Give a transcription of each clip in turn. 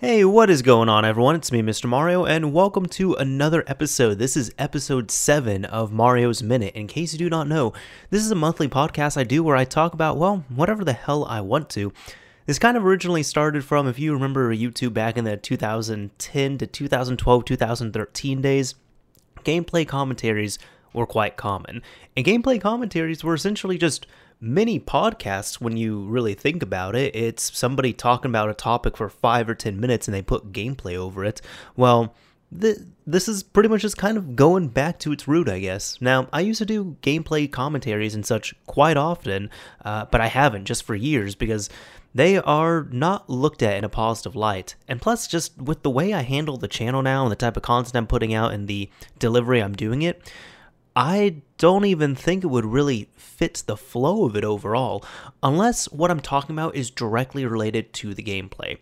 Hey, what is going on, everyone? It's me, Mr. Mario, and welcome to another episode. This is episode 7 of Mario's Minute. In case you do not know, this is a monthly podcast I do where I talk about, well, whatever the hell I want to. This kind of originally started from, if you remember YouTube back in the 2010 to 2012, 2013 days, gameplay commentaries were quite common. And gameplay commentaries were essentially just mini podcasts when you really think about it. It's somebody talking about a topic for five or 10 minutes and they put gameplay over it. Well, th- this is pretty much just kind of going back to its root, I guess. Now, I used to do gameplay commentaries and such quite often, uh, but I haven't just for years because they are not looked at in a positive light. And plus, just with the way I handle the channel now and the type of content I'm putting out and the delivery I'm doing it, I don't even think it would really fit the flow of it overall, unless what I'm talking about is directly related to the gameplay.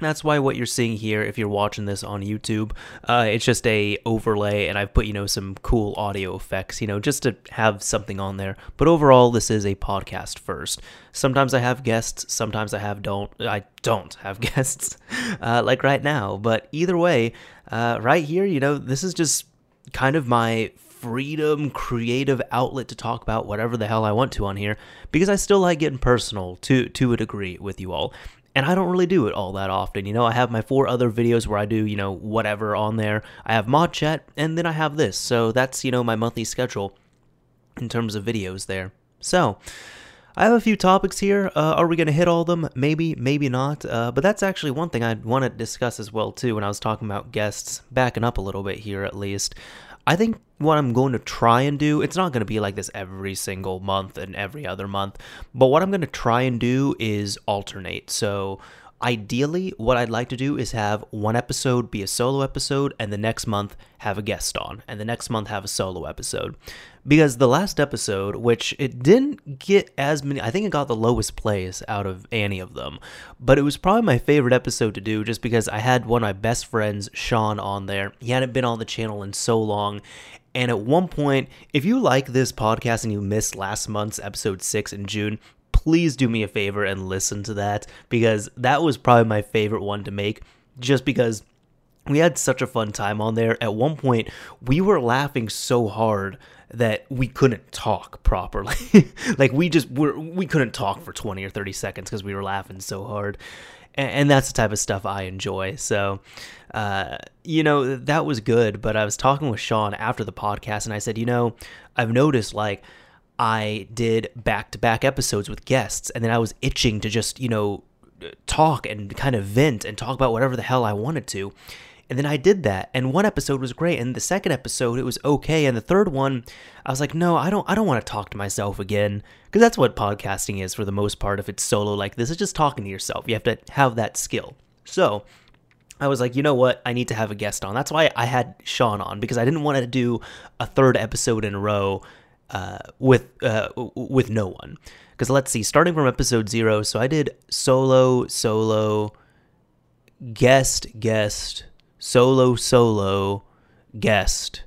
That's why what you're seeing here, if you're watching this on YouTube, uh, it's just a overlay, and I've put you know some cool audio effects, you know, just to have something on there. But overall, this is a podcast first. Sometimes I have guests, sometimes I have don't. I don't have guests, uh, like right now. But either way, uh, right here, you know, this is just kind of my freedom, creative outlet to talk about whatever the hell I want to on here because I still like getting personal to to a degree with you all. And I don't really do it all that often. You know, I have my four other videos where I do, you know, whatever on there. I have mod chat and then I have this. So that's, you know, my monthly schedule in terms of videos there. So, I have a few topics here. Uh, are we going to hit all of them? Maybe, maybe not. Uh, but that's actually one thing I want to discuss as well too. When I was talking about guests, backing up a little bit here at least. I think what I'm going to try and do, it's not going to be like this every single month and every other month, but what I'm going to try and do is alternate. So, ideally, what I'd like to do is have one episode be a solo episode, and the next month have a guest on, and the next month have a solo episode. Because the last episode, which it didn't get as many, I think it got the lowest plays out of any of them, but it was probably my favorite episode to do just because I had one of my best friends, Sean, on there. He hadn't been on the channel in so long, and at one point, if you like this podcast and you missed last month's episode 6 in June, please do me a favor and listen to that because that was probably my favorite one to make just because we had such a fun time on there. At one point, we were laughing so hard that we couldn't talk properly. like we just were we couldn't talk for 20 or 30 seconds because we were laughing so hard. And, and, that's the type of stuff I enjoy. So, uh, you know, that was good. But I was talking with Sean after the podcast and I said, you know, I've noticed like I did back to back episodes with guests and then I was itching to just, you know, talk and kind of vent and talk about whatever the hell I wanted to. And then I did that, and one episode was great, and the second episode it was okay, and the third one, I was like, no, I don't, I don't want to talk to myself again, because that's what podcasting is for the most part. If it's solo like this, it's just talking to yourself. You have to have that skill. So I was like, you know what? I need to have a guest on. That's why I had Sean on because I didn't want to do a third episode in a row uh, with uh, with no one. Because let's see, starting from episode zero, so I did solo, solo, guest, guest, solo, solo, guest.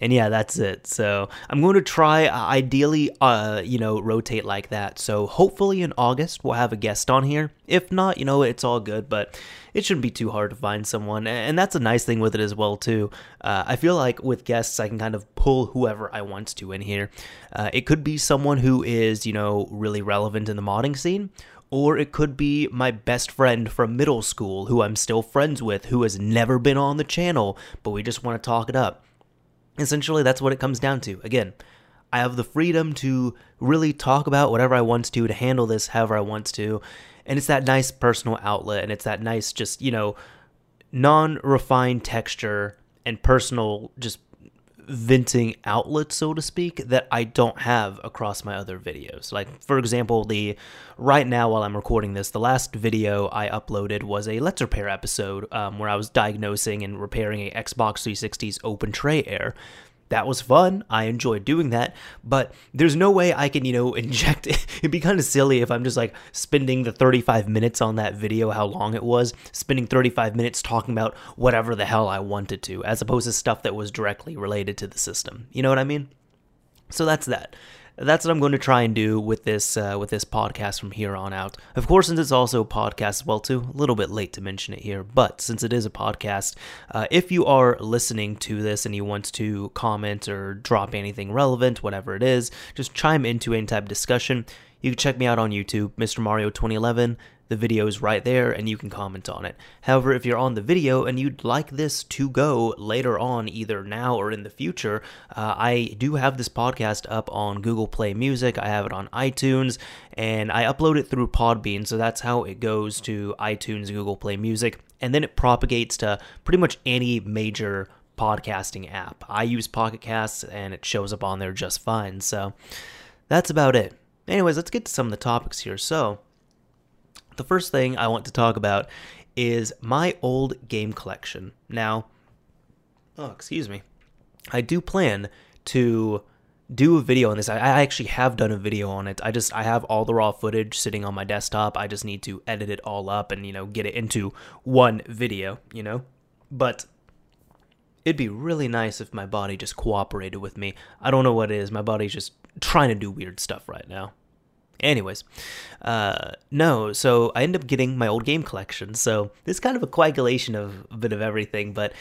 And yeah, that's it. So I'm going to try, uh, ideally, uh, you know, rotate like that. So hopefully in August we'll have a guest on here. If not, you know, it's all good. But it shouldn't be too hard to find someone, and that's a nice thing with it as well too. Uh, I feel like with guests, I can kind of pull whoever I want to in here. Uh, it could be someone who is, you know, really relevant in the modding scene, or it could be my best friend from middle school who I'm still friends with, who has never been on the channel, but we just want to talk it up. Essentially, that's what it comes down to. Again, I have the freedom to really talk about whatever I want to, to handle this however I want to. And it's that nice personal outlet, and it's that nice, just, you know, non refined texture and personal, just venting outlet, so to speak, that I don't have across my other videos. Like, for example, the right now while I'm recording this, the last video I uploaded was a Let's Repair episode um, where I was diagnosing and repairing a Xbox 360's open tray error that was fun. I enjoyed doing that, but there's no way I can, you know, inject it. It'd be kind of silly if I'm just like spending the 35 minutes on that video, how long it was, spending 35 minutes talking about whatever the hell I wanted to, as opposed to stuff that was directly related to the system. You know what I mean? So that's that. That's what I'm going to try and do with this uh, with this podcast from here on out. Of course, since it's also a podcast as well too, a little bit late to mention it here, but since it is a podcast, uh, if you are listening to this and you want to comment or drop anything relevant, whatever it is, just chime into any type of discussion. You can check me out on YouTube, Mr. Mario 2011. The video is right there and you can comment on it. However, if you're on the video and you'd like this to go later on, either now or in the future, uh, I do have this podcast up on Google Play Music. I have it on iTunes and I upload it through Podbean. So that's how it goes to iTunes, Google Play Music, and then it propagates to pretty much any major podcasting app. I use Pocket Casts and it shows up on there just fine. So that's about it. Anyways, let's get to some of the topics here. So, the first thing I want to talk about is my old game collection. Now, oh, excuse me. I do plan to do a video on this. I, actually have done a video on it. I just I have all the raw footage sitting on my desktop. I just need to edit it all up and you know get it into one video, you know. But it'd be really nice if my body just cooperated with me. I don't know what it is. My body's just trying to do weird stuff right now. Anyways, uh, no, so I end up getting my old game collection. So this is kind of a coagulation of a bit of everything. But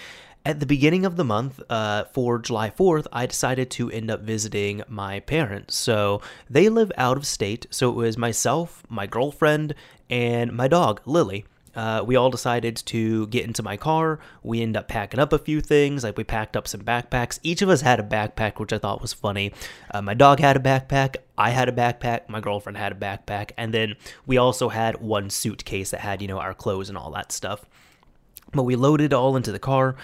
at the beginning of the month, uh, for July 4th, I decided to end up visiting my parents. So they live out of state. So it was myself, my girlfriend, and my dog, Lily uh, we all decided to get into my car. We end up packing up a few things. Like we packed up some backpacks. Each of us had a backpack, which I thought was funny. Uh, my dog had a backpack. I had a backpack. My girlfriend had a backpack. And then we also had one suitcase that had, you know, our clothes and all that stuff. But we loaded all into the car.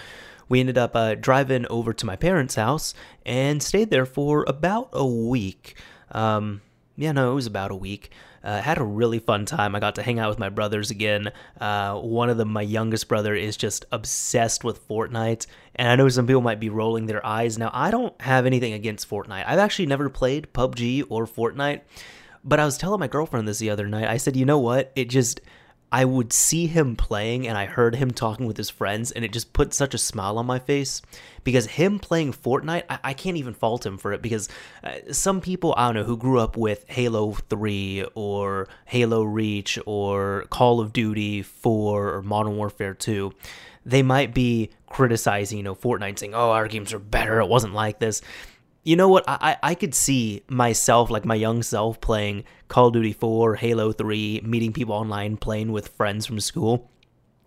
We ended up uh, driving over to my parents' house and stayed there for about a week. Um, yeah, no, it was about a week. Uh, had a really fun time. I got to hang out with my brothers again. Uh, one of them, my youngest brother, is just obsessed with Fortnite. And I know some people might be rolling their eyes. Now, I don't have anything against Fortnite. I've actually never played PUBG or Fortnite. But I was telling my girlfriend this the other night. I said, you know what? It just I would see him playing and I heard him talking with his friends, and it just put such a smile on my face because him playing Fortnite, I, I can't even fault him for it because uh, some people, I don't know, who grew up with Halo 3 or Halo Reach or Call of Duty 4 or Modern Warfare 2, they might be criticizing, you know, Fortnite saying, oh, our games are better, it wasn't like this you know what? I, I could see myself, like my young self, playing Call of Duty 4, Halo 3, meeting people online, playing with friends from school.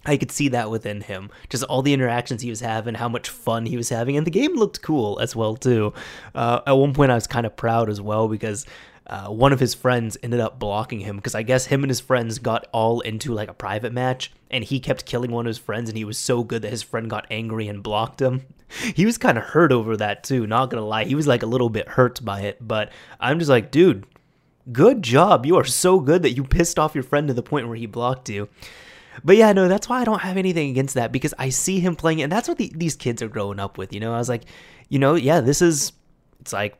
I could see that within him. Just all the interactions he was having, how much fun he was having, and the game looked cool as well too. Uh, at one point, I was kind of proud as well because uh, one of his friends ended up blocking him because I guess him and his friends got all into like a private match, and he kept killing one of his friends, and he was so good that his friend got angry and blocked him. He was kind of hurt over that too. Not gonna lie, he was like a little bit hurt by it, but I'm just like, dude, good job. You are so good that you pissed off your friend to the point where he blocked you. But yeah, no, that's why I don't have anything against that because I see him playing it, and that's what the, these kids are growing up with. You know, I was like, you know, yeah, this is. It's like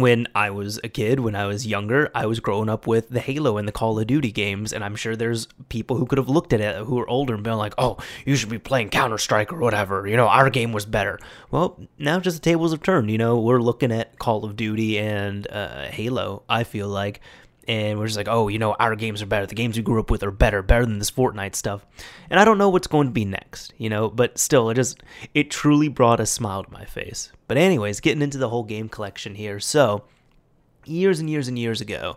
when I was a kid, when I was younger, I was growing up with the Halo and the Call of Duty games, and I'm sure there's people who could have looked at it who are older and been like, "Oh, you should be playing Counter Strike or whatever." You know, our game was better. Well, now just the tables have turned. You know, we're looking at Call of Duty and uh, Halo. I feel like and we're just like, oh, you know, our games are better. The games we grew up with are better, better than this Fortnite stuff. And I don't know what's going to be next, you know, but still, it just, it truly brought a smile to my face. But, anyways, getting into the whole game collection here. So, years and years and years ago,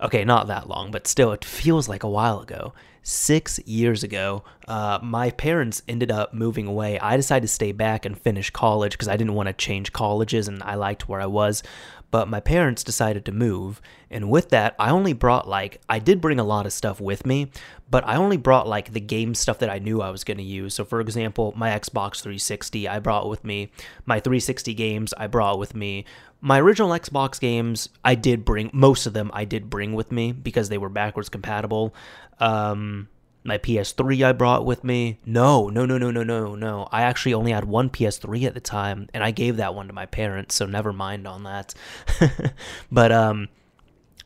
okay, not that long, but still, it feels like a while ago. Six years ago, uh, my parents ended up moving away. I decided to stay back and finish college because I didn't want to change colleges and I liked where I was but my parents decided to move. And with that, I only brought like, I did bring a lot of stuff with me, but I only brought like the game stuff that I knew I was going to use. So, for example, my Xbox 360, I brought with me. My 360 games, I brought with me. My original Xbox games, I did bring, most of them I did bring with me because they were backwards compatible. Um, my PS3 I brought with me. No, no, no, no, no, no, no. I actually only had one PS3 at the time, and I gave that one to my parents, so never mind on that. but um,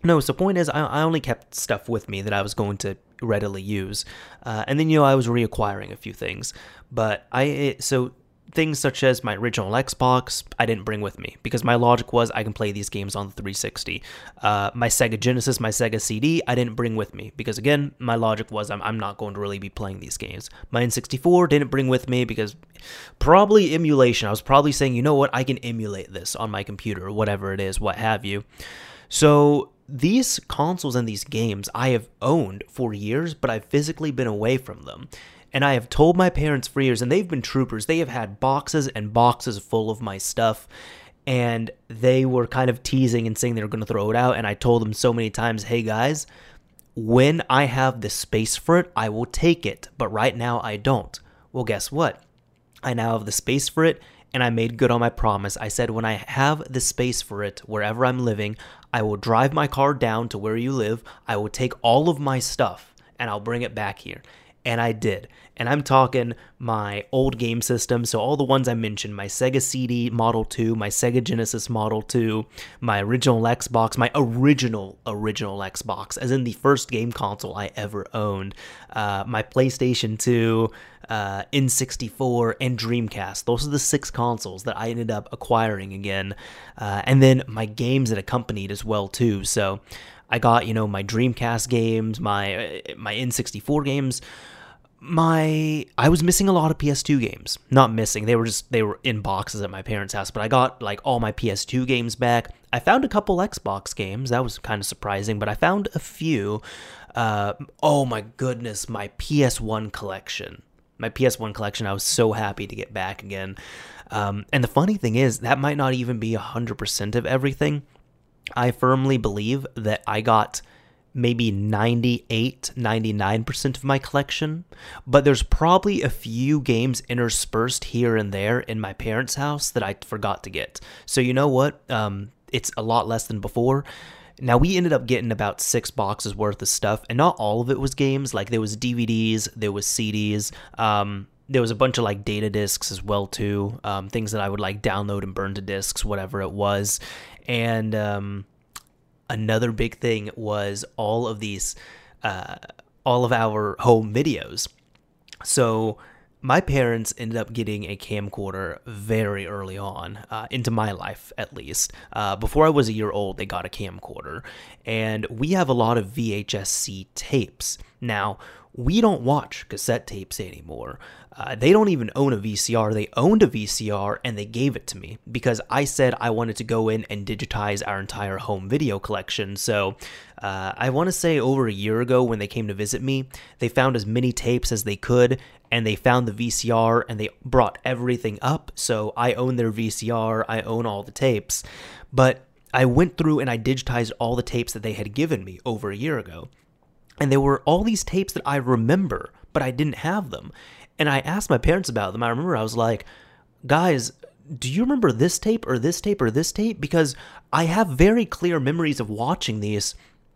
no. So point is, I, I only kept stuff with me that I was going to readily use, uh, and then you know I was reacquiring a few things. But I so things such as my original Xbox, I didn't bring with me because my logic was I can play these games on the 360. Uh, my Sega Genesis, my Sega CD, I didn't bring with me because, again, my logic was I'm, I'm not going to really be playing these games. My N64 didn't bring with me because probably emulation. I was probably saying, you know what, I can emulate this on my computer or whatever it is, what have you. So these consoles and these games I have owned for years, but I've physically been away from them. And I have told my parents for years, and they've been troopers. They have had boxes and boxes full of my stuff. And they were kind of teasing and saying they were going to throw it out. And I told them so many times, hey guys, when I have the space for it, I will take it. But right now, I don't. Well, guess what? I now have the space for it, and I made good on my promise. I said, when I have the space for it, wherever I'm living, I will drive my car down to where you live. I will take all of my stuff and I'll bring it back here. And I did. And I'm talking my old game system. So, all the ones I mentioned my Sega CD Model 2, my Sega Genesis Model 2, my original Xbox, my original, original Xbox, as in the first game console I ever owned, uh, my PlayStation 2, uh, N64, and Dreamcast. Those are the six consoles that I ended up acquiring again. Uh, and then my games that accompanied as well, too. So, I got, you know, my Dreamcast games, my uh, my N64 games, my I was missing a lot of PS2 games. Not missing. They were just they were in boxes at my parents' house, but I got like all my PS2 games back. I found a couple Xbox games. That was kind of surprising, but I found a few. Uh, oh my goodness, my PS1 collection. My PS1 collection, I was so happy to get back again. Um, and the funny thing is, that might not even be 100% of everything. I firmly believe that I got maybe 98, 99% of my collection, but there's probably a few games interspersed here and there in my parents' house that I forgot to get. So you know what? Um, it's a lot less than before. Now we ended up getting about six boxes worth of stuff, and not all of it was games. Like there was DVDs, there was CDs, um, there was a bunch of like data discs as well too, um, things that I would like download and burn to discs, whatever it was, and um, another big thing was all of these, uh, all of our home videos. So my parents ended up getting a camcorder very early on uh, into my life at least. Uh, before i was a year old they got a camcorder. And we have a lot of vhs-c tapes now we don't watch cassette tapes anymore uh, they don't even own a VCR. They owned a VCR and they gave it to me because I said I wanted to go in and digitize our entire home video collection. So uh, I want to say over a year ago when they came to visit me, they found as many tapes as they could and they found the VCR and they brought everything up. So I own their VCR, I own all the tapes. But I went through and I digitized all the tapes that they had given me over a year ago. And there were all these tapes that I remember, but I didn't have them. And I asked my parents about them. I remember I was like, guys, do you remember this tape or this tape or this tape? Because I have very clear memories of watching these,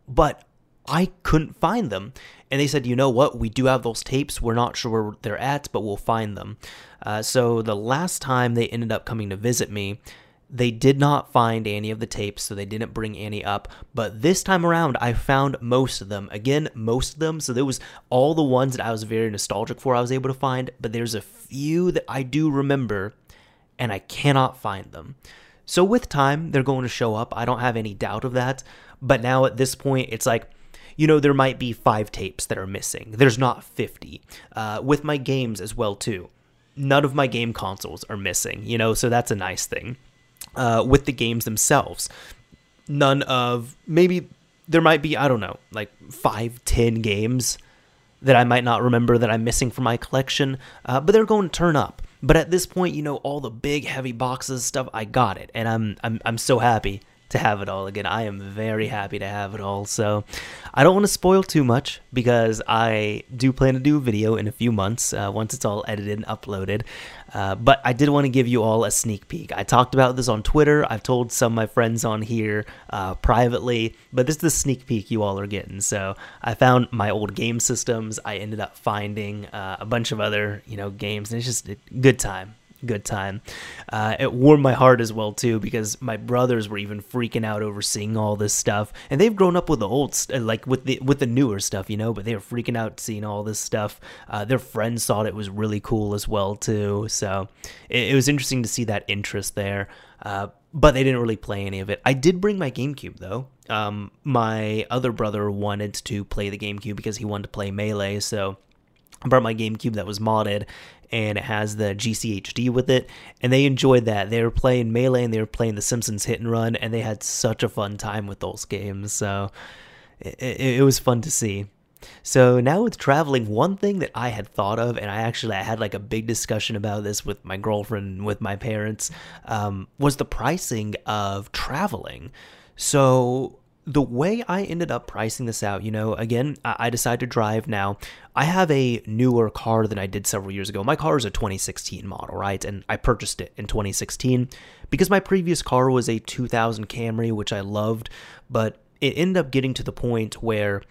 but I couldn't find them. And they said, you know what? We do have those tapes. We're not sure where they're at, but we'll find them. Uh, so the last time they ended up coming to visit me, they did not find any of the tapes, so they didn't bring any up. But this time around, I found most of them. Again, most of them. So there was all the ones that I was very nostalgic for, I was able to find. But there's a few that I do remember, and I cannot find them. So with time, they're going to show up. I don't have any doubt of that. But now at this point, it's like, you know, there might be five tapes that are missing. There's not 50. Uh, with my games as well, too. None of my game consoles are missing, you know, so that's a nice thing uh, with the games themselves. None of maybe there might be I don't know like five ten games that I might not remember that I'm missing from my collection, uh, but they're going to turn up. But at this point, you know, all the big heavy boxes stuff, I got it, and I'm I'm I'm so happy to have it all again. I am very happy to have it all. So I don't want to spoil too much because I do plan to do a video in a few months uh, once it's all edited and uploaded. Uh, but I did want to give you all a sneak peek. I talked about this on Twitter. I've told some of my friends on here uh, privately, but this is the sneak peek you all are getting. So I found my old game systems. I ended up finding uh, a bunch of other, you know, games, and it's just a good time good time. Uh, it warmed my heart as well too because my brothers were even freaking out over seeing all this stuff, and they've grown up with the old, like with the with the newer stuff, you know. But they were freaking out seeing all this stuff. Uh, their friends thought it was really cool as well too, so it, it was interesting to see that interest there. Uh, but they didn't really play any of it. I did bring my GameCube though. Um, my other brother wanted to play the GameCube because he wanted to play Melee, so I brought my GameCube that was modded and it has the GCHD with it, and they enjoyed that. They were playing Melee and they were playing The Simpsons Hit and Run, and they had such a fun time with those games. So it, it, it was fun to see. So now with traveling, one thing that I had thought of, and I actually I had like a big discussion about this with my girlfriend, with my parents, um, was the pricing of traveling. So the way I ended up pricing this out, you know, again, I decided to drive now. I have a newer car than I did several years ago. My car is a 2016 model, right? And I purchased it in 2016 because my previous car was a 2000 Camry, which I loved, but it ended up getting to the point where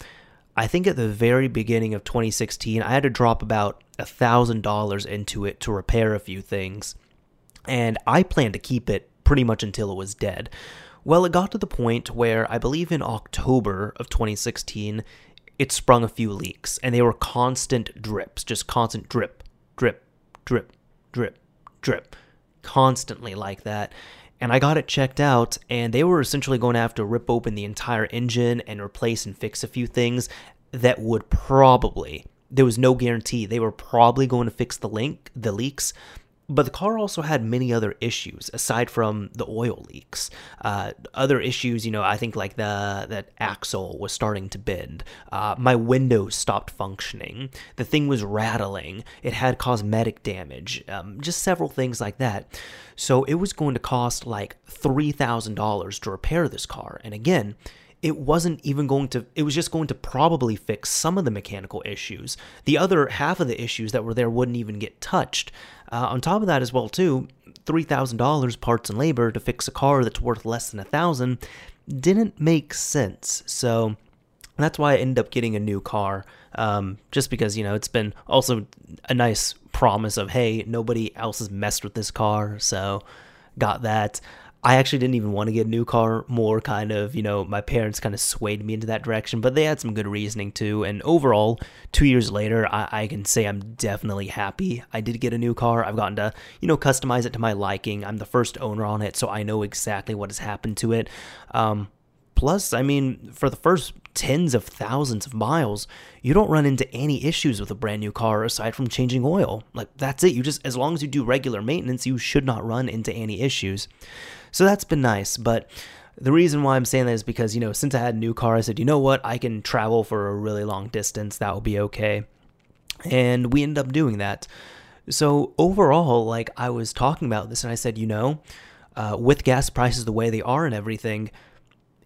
I think at the very beginning of 2016, I had to drop about $1,000 into it to repair a few things. And I planned to keep it pretty much until it was dead. Well, it got to the point where I believe in October of 2016, it sprung a few leaks, and they were constant drips, just constant drip, drip, drip, drip, drip, constantly like that. And I got it checked out, and they were essentially going to have to rip open the entire engine and replace and fix a few things that would probably, there was no guarantee, they were probably going to fix the link, the leaks, but the car also had many other issues aside from the oil leaks. Uh, other issues, you know, I think like the that axle was starting to bend. Uh, my windows stopped functioning. The thing was rattling. It had cosmetic damage. Um, just several things like that. So it was going to cost like three thousand dollars to repair this car. And again, it wasn't even going to it was just going to probably fix some of the mechanical issues the other half of the issues that were there wouldn't even get touched uh, on top of that as well too $3000 parts and labor to fix a car that's worth less than a thousand didn't make sense so that's why I ended up getting a new car, um, just because you know it's been also a nice promise of hey nobody else has messed with this car, so got that. I actually didn't even want to get a new car. More kind of, you know, my parents kind of swayed me into that direction, but they had some good reasoning too. And overall, two years later, I, I, can say I'm definitely happy. I did get a new car. I've gotten to, you know, customize it to my liking. I'm the first owner on it, so I know exactly what has happened to it. Um, plus, I mean, for the first tens of thousands of miles, you don't run into any issues with a brand new car aside from changing oil. Like, that's it. You just, as long as you do regular maintenance, you should not run into any issues. So that's been nice. But the reason why I'm saying that is because, you know, since I had a new car, I said, you know what? I can travel for a really long distance. That will be okay. And we ended up doing that. So overall, like I was talking about this and I said, you know, uh, with gas prices the way they are and everything,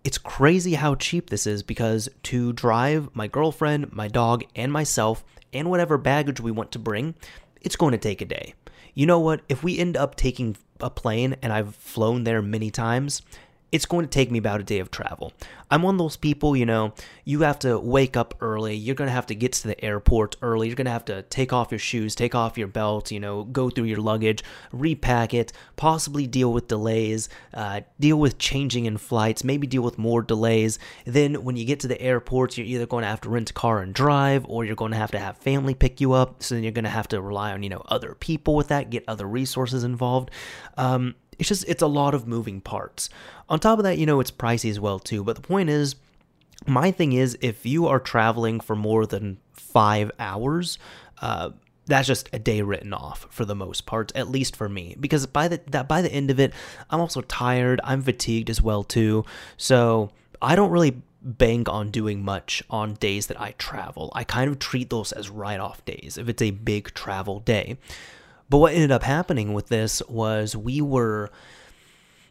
it's crazy how cheap this is because to drive my girlfriend, my dog, and myself, and whatever baggage we want to bring, it's going to take a day. You know what? If we end up taking a plane and I've flown there many times, it's going to take me about a day of travel. I'm one of those people, you know, you have to wake up early. You're going to have to get to the airport early. You're going to have to take off your shoes, take off your belt, you know, go through your luggage, repack it, possibly deal with delays, uh, deal with changing in flights, maybe deal with more delays. Then when you get to the airport, you're either going to have to rent a car and drive, or you're going to have to have family pick you up. So then you're going to have to rely on, you know, other people with that, get other resources involved. Um, it's just it's a lot of moving parts. On top of that, you know, it's pricey as well too. But the point is, my thing is, if you are traveling for more than five hours, uh, that's just a day written off for the most part, at least for me. Because by the that by the end of it, I'm also tired. I'm fatigued as well too. So I don't really bank on doing much on days that I travel. I kind of treat those as write off days if it's a big travel day. But what ended up happening with this was we were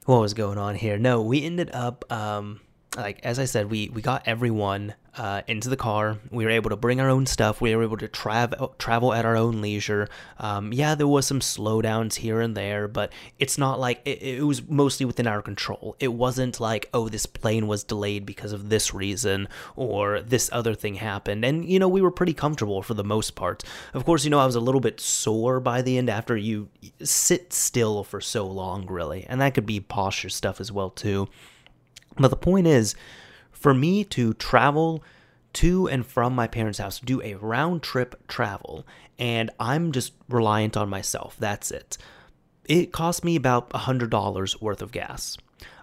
what was going on here? No, we ended up um like as I said, we we got everyone uh, into the car. We were able to bring our own stuff. We were able to travel travel at our own leisure. Um, yeah, there was some slowdowns here and there, but it's not like it, it, was mostly within our control. It wasn't like oh, this plane was delayed because of this reason or this other thing happened. And you know, we were pretty comfortable for the most part. Of course, you know, I was a little bit sore by the end after you sit still for so long, really, and that could be posture stuff as well too. But the point is, for me to travel to and from my parents' house, do a round trip travel, and I'm just reliant on myself. That's it. It cost me about $100 worth of gas.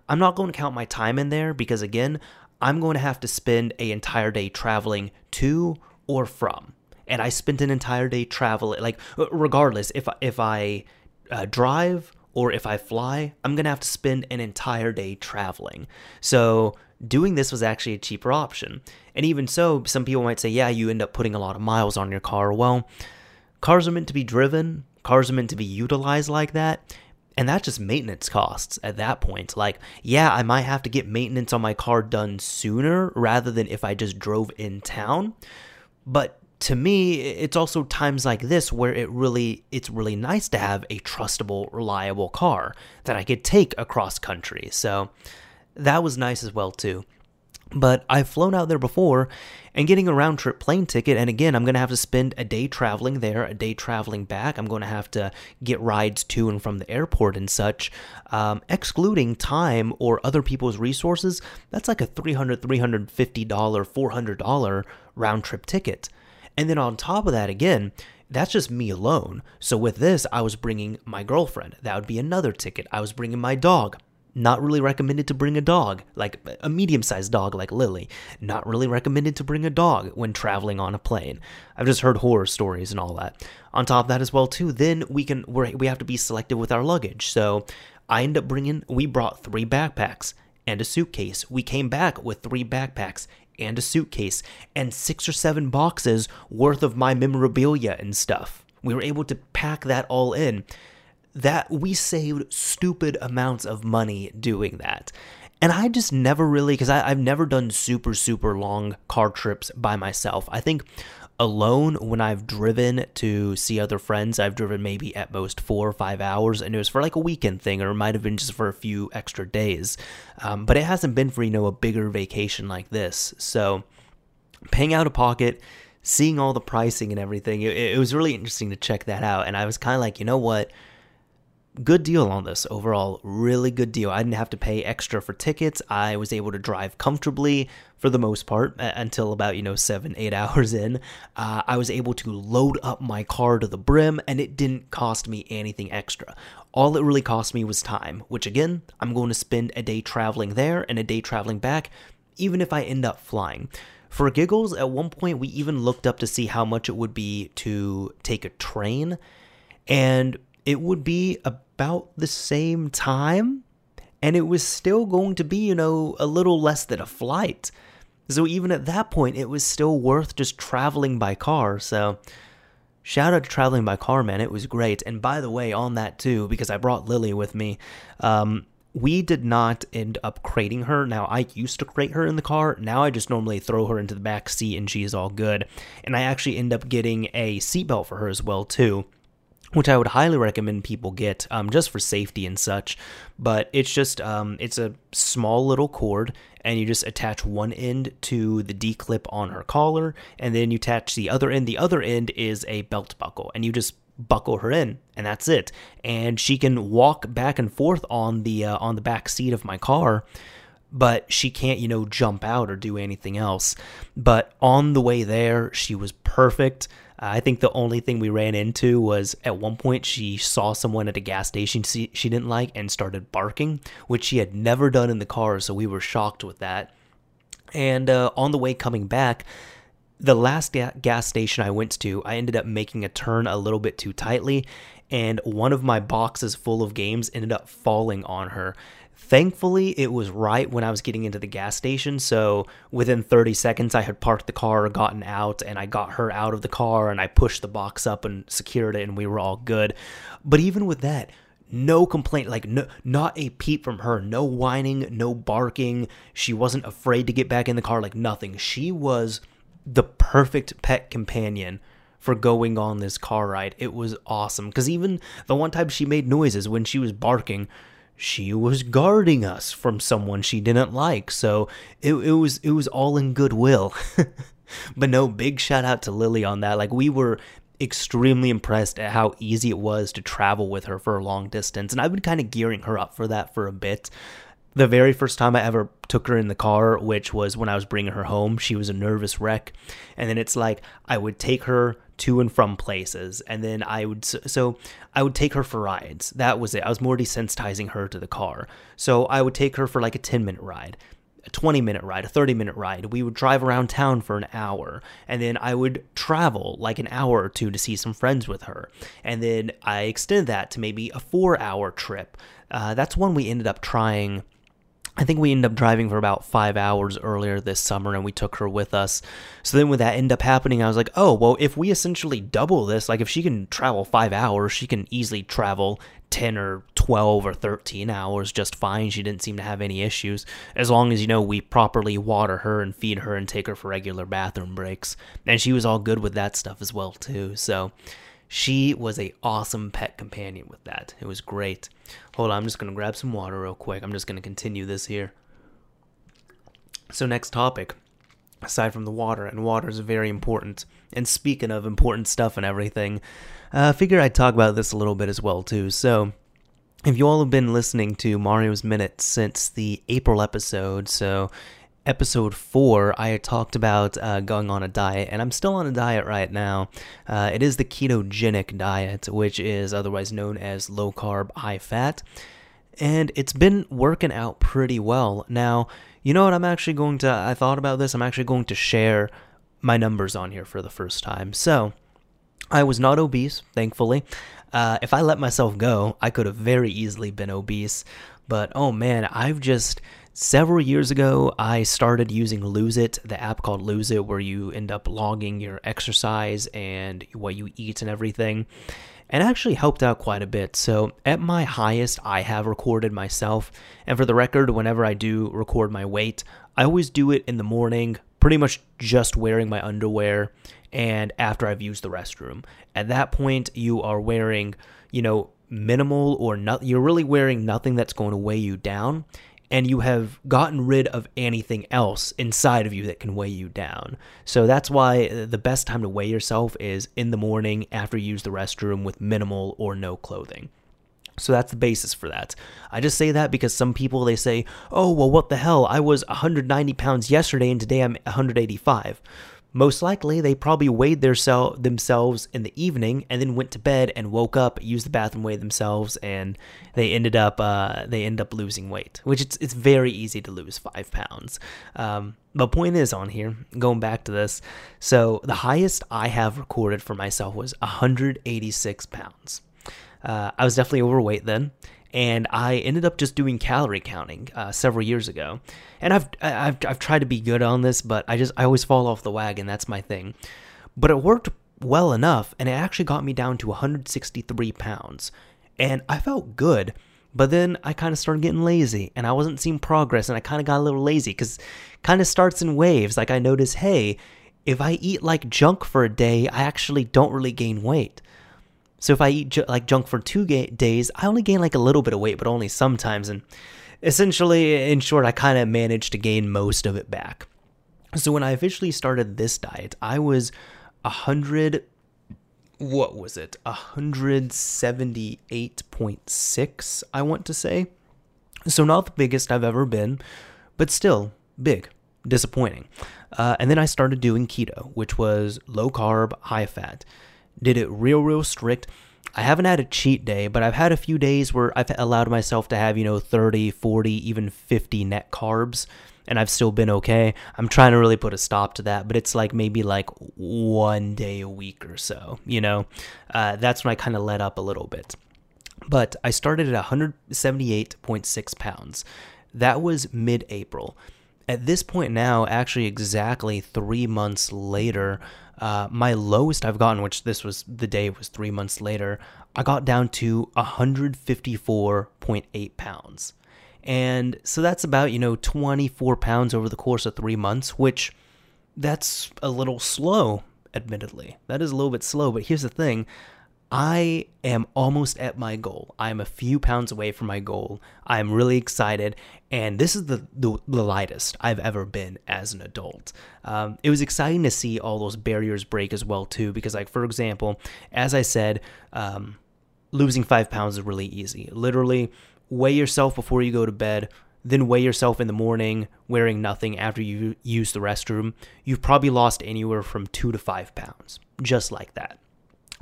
I'm not going to count my time in there because, again, I'm going to have to spend an entire day traveling to or from. And I spent an entire day traveling, like, regardless, if, if I uh, drive or if I fly, I'm going to have to spend an entire day traveling. So doing this was actually a cheaper option. And even so, some people might say, yeah, you end up putting a lot of miles on your car. Well, cars are meant to be driven, cars are meant to be utilized like that. And that's just maintenance costs at that point. Like, yeah, I might have to get maintenance on my car done sooner rather than if I just drove in town. But to me it's also times like this where it really it's really nice to have a trustable reliable car that i could take across country. So that was nice as well too. But i've flown out there before and getting a round trip plane ticket and again i'm going to have to spend a day traveling there a day traveling back. I'm going to have to get rides to and from the airport and such. Um, excluding time or other people's resources that's like a $300 $350 $400 round trip ticket and then on top of that, again, that's just me alone. So with this, I was bringing my girlfriend. That would be another ticket. I was bringing my dog. Not really recommended to bring a dog, like a medium sized dog like Lily. Not really recommended to bring a dog when traveling on a plane. I've just heard horror stories and all that. On top of that as well too, then we can we we have to be selective with our luggage. So I end up bringing we brought 3 backpacks and a suitcase. We came back with 3 backpacks and a suitcase and six or seven boxes worth of my memorabilia and stuff. We were able to pack that all in. That we saved stupid amounts of money doing that. And I just never really, because I've never done super, super long car trips by myself. I think alone when I've driven to see other friends. I've driven maybe at most four or five hours, and it was for like a weekend thing, or it might have been just for a few extra days. Um, but it hasn't been for, you know, a bigger vacation like this. So paying out of pocket, seeing all the pricing and everything, it, it was really interesting to check that out. And I was kind of like, you know what? Good deal on this overall. Really good deal. I didn't have to pay extra for tickets. I was able to drive comfortably for the most part until about, you know, seven, eight hours in. Uh, I was able to load up my car to the brim and it didn't cost me anything extra. All it really cost me was time, which again, I'm going to spend a day traveling there and a day traveling back, even if I end up flying. For giggles, at one point we even looked up to see how much it would be to take a train. And it would be about the same time, and it was still going to be, you know, a little less than a flight. So even at that point, it was still worth just traveling by car. So shout out to traveling by car, man. It was great. And by the way, on that too, because I brought Lily with me, um, we did not end up crating her. Now, I used to crate her in the car. Now I just normally throw her into the back seat and she is all good. And I actually end up getting a seatbelt for her as well, too which I would highly recommend people get um, just for safety and such. But it's just um, it's a small little cord, and you just attach one end to the D clip on her collar, and then you attach the other end. The other end is a belt buckle, and you just buckle her in, and that's it. And she can walk back and forth on the uh, on the back seat of my car but she can't, you know, jump out or do anything else. But on the way there, she was perfect. I think the only thing we ran into was at one point she saw someone at a gas station she, didn't like and started barking, which she had never done in the car, so we were shocked with that. And uh, on the way coming back, the last ga- gas station I went to, I ended up making a turn a little bit too tightly, and one of my boxes full of games ended up falling on her. Thankfully, it was right when I was getting into the gas station. So within 30 seconds, I had parked the car, gotten out, and I got her out of the car and I pushed the box up and secured it, and we were all good. But even with that, no complaint, like no, not a peep from her, no whining, no barking. She wasn't afraid to get back in the car, like nothing. She was the perfect pet companion for going on this car ride. It was awesome because even the one time she made noises when she was barking, she was guarding us from someone she didn't like. So it, it was it was all in goodwill. but no, big shout out to Lily on that. Like we were extremely impressed at how easy it was to travel with her for a long distance. And I've been kind of gearing her up for that for a bit. The very first time I ever took her in the car, which was when I was bringing her home, she was a nervous wreck. And then it's like I would take her to and from places and then I would so I would take her for rides. That was it. I was more desensitizing her to the car. So I would take her for like a 10 minute ride a 20 minute ride, a 30 minute ride. We would drive around town for an hour, and then I would travel like an hour or two to see some friends with her. And then I extended that to maybe a four hour trip. Uh, that's one we ended up trying. I think we ended up driving for about five hours earlier this summer and we took her with us. So then, when that ended up happening, I was like, oh, well, if we essentially double this, like if she can travel five hours, she can easily travel 10 or 12 or 13 hours just fine. She didn't seem to have any issues as long as, you know, we properly water her and feed her and take her for regular bathroom breaks. And she was all good with that stuff as well, too. So she was a awesome pet companion with that. It was great. Hold on, I'm just to grab some water real quick. I'm just to continue this here. So, next topic aside from the water, and water is very important. And speaking of important stuff and everything, uh, I uh, figure I'd talk about this a little bit as well too. So, if you all have been listening to Mario's Minute since the April episode, so episode four, I talked about uh, going on a diet, and I'm still on a diet right now. Uh, it is the ketogenic diet, which is otherwise known as low carb, high fat, and it's been working out pretty well. Now, you know what? I'm actually going to, I thought about this, I'm actually going to share my numbers on here for the first time. So, I was not obese, thankfully. Uh, if I let myself go, I could have very easily been obese. But oh man, I've just several years ago I started using Lose It, the app called Lose It, where you end up logging your exercise and what you eat and everything. And actually helped out quite a bit. So, at my highest, I have recorded myself. And for the record, whenever I do record my weight, I always do it in the morning, pretty much just wearing my underwear and after I've used the restroom. At that point, you are wearing, you know, minimal or not, you're really wearing nothing that's going to weigh you down. And you have gotten rid of anything else inside of you that can weigh you down. So that's why uh, the best time to weigh yourself is in the morning after you use the restroom with minimal or no clothing. So that's the basis for that. I just say that because some people they say, "Oh, well what the hell? I was 190 pounds yesterday and today I'm 185." Most likely, they probably weighed their sel- themselves in the evening and then went to bed and woke up, used the bathroom, weighed themselves, and they ended up uh, they end up losing weight. Which it's it's very easy to lose five pounds. Um, but point is on here, going back to this. So the highest I have recorded for myself was 186 pounds. Uh, I was definitely overweight then, and I ended up just doing calorie counting uh, several years ago. And I've, I've I've tried to be good on this, but I just I always fall off the wagon. That's my thing. But it worked well enough, and it actually got me down to 163 pounds, and I felt good. But then I kind of started getting lazy, and I wasn't seeing progress, and I kind of got a little lazy because kind of starts in waves. Like I notice, hey, if I eat like junk for a day, I actually don't really gain weight. So if I eat ju- like junk for two ga- days, I only gain like a little bit of weight, but only sometimes. And essentially, in short, I kind of managed to gain most of it back. So when I officially started this diet, I was a hundred. What was it? A hundred seventy-eight point six. I want to say. So not the biggest I've ever been, but still big. Disappointing. Uh, and then I started doing keto, which was low carb, high fat did it real, real strict. I haven't had a cheat day, but I've had a few days where I've allowed myself to have, you know, 30, 40, even 50 net carbs, and I've still been okay. I'm trying to really put a stop to that, but it's like maybe like one day a week or so, you know? Uh, that's when I kind of let up a little bit. But I started at 178.6 pounds. That was mid April. at this point now, actually exactly three months later, uh, my lowest I've gotten, which this was the day was three months later, I got down to 154.8 pounds. And so that's about, you know, 24 pounds over the course of three months, which that's a little slow, admittedly. That is a little bit slow, but here's the thing I am almost at my goal. I'm a few pounds away from my goal. I'm really excited, and this is the, the, the lightest I've ever been as an adult. Um, it was exciting to see all those barriers break as well too, because like for example, as I said, um, losing five pounds is really easy. Literally, weigh yourself before you go to bed. Then weigh yourself in the morning wearing nothing after you use the restroom. You've probably lost anywhere from two to five pounds, just like that.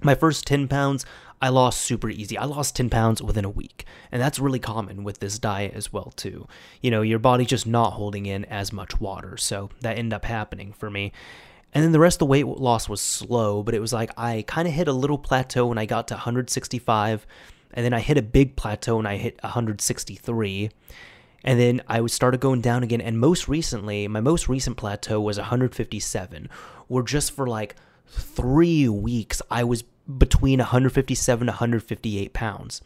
My first 10 pounds, I lost super easy. I lost 10 pounds within a week. And that's really common with this diet as well too. You know, your body's just not holding in as much water. So that ended up happening for me. And then the rest of the weight loss was slow, but it was like I kind of hit a little plateau when I got to 165, and then I hit a big plateau and I hit 163. And then I started going down again. And most recently, my most recent plateau was 157, where just for like three weeks, I was between 157 to 158 pounds.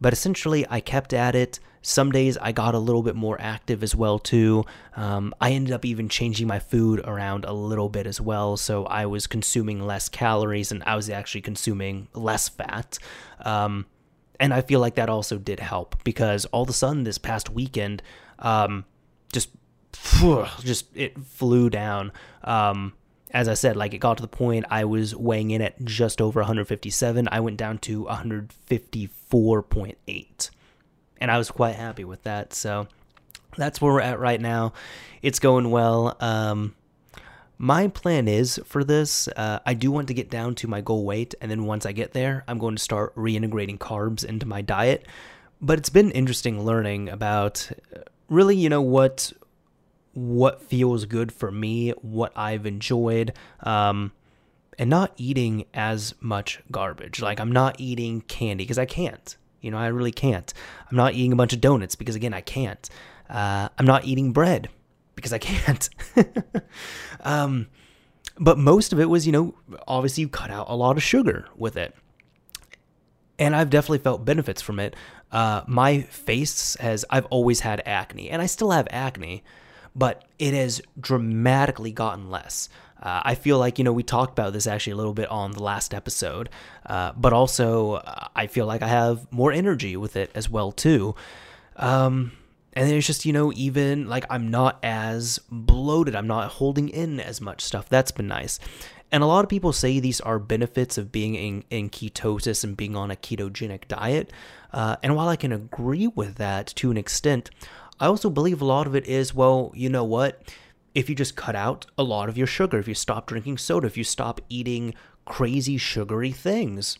But essentially, I kept at it. Some days I got a little bit more active as well too. Um, I ended up even changing my food around a little bit as well, so I was consuming less calories and I was actually consuming less fat. Um, and I feel like that also did help because all of a sudden this past weekend, um, just just it flew down. Um, as I said, like it got to the point I was weighing in at just over 157. I went down to 154.8. And I was quite happy with that. So that's where we're at right now. It's going well. Um, my plan is for this, uh, I do want to get down to my goal weight. And then once I get there, I'm going to start reintegrating carbs into my diet. But it's been interesting learning about uh, really, you know, what what feels good for me, what I've enjoyed, um, and not eating as much garbage. Like I'm not eating candy because I can't. You know, I really can't. I'm not eating a bunch of donuts because again, I can't. Uh, I'm not eating bread because I can't. um, but most of it was, you know, obviously you cut out a lot of sugar with it. And I've definitely felt benefits from it. Uh, my face has, I've always had acne, and I still have acne but it has dramatically gotten less. Uh, I feel like, you know, we talked about this actually a little bit on the last episode, uh, but also uh, I feel like I have more energy with it as well, too. Um, and it's just, you know, even like I'm not as bloated, I'm not holding in as much stuff. That's been nice. And a lot of people say these are benefits of being in, in ketosis and being on a ketogenic diet. Uh, and while I can agree with that to an extent, I also believe a lot of it is, well, you know what? If you just cut out a lot of your sugar, if you stop drinking soda, if you stop eating crazy sugary things,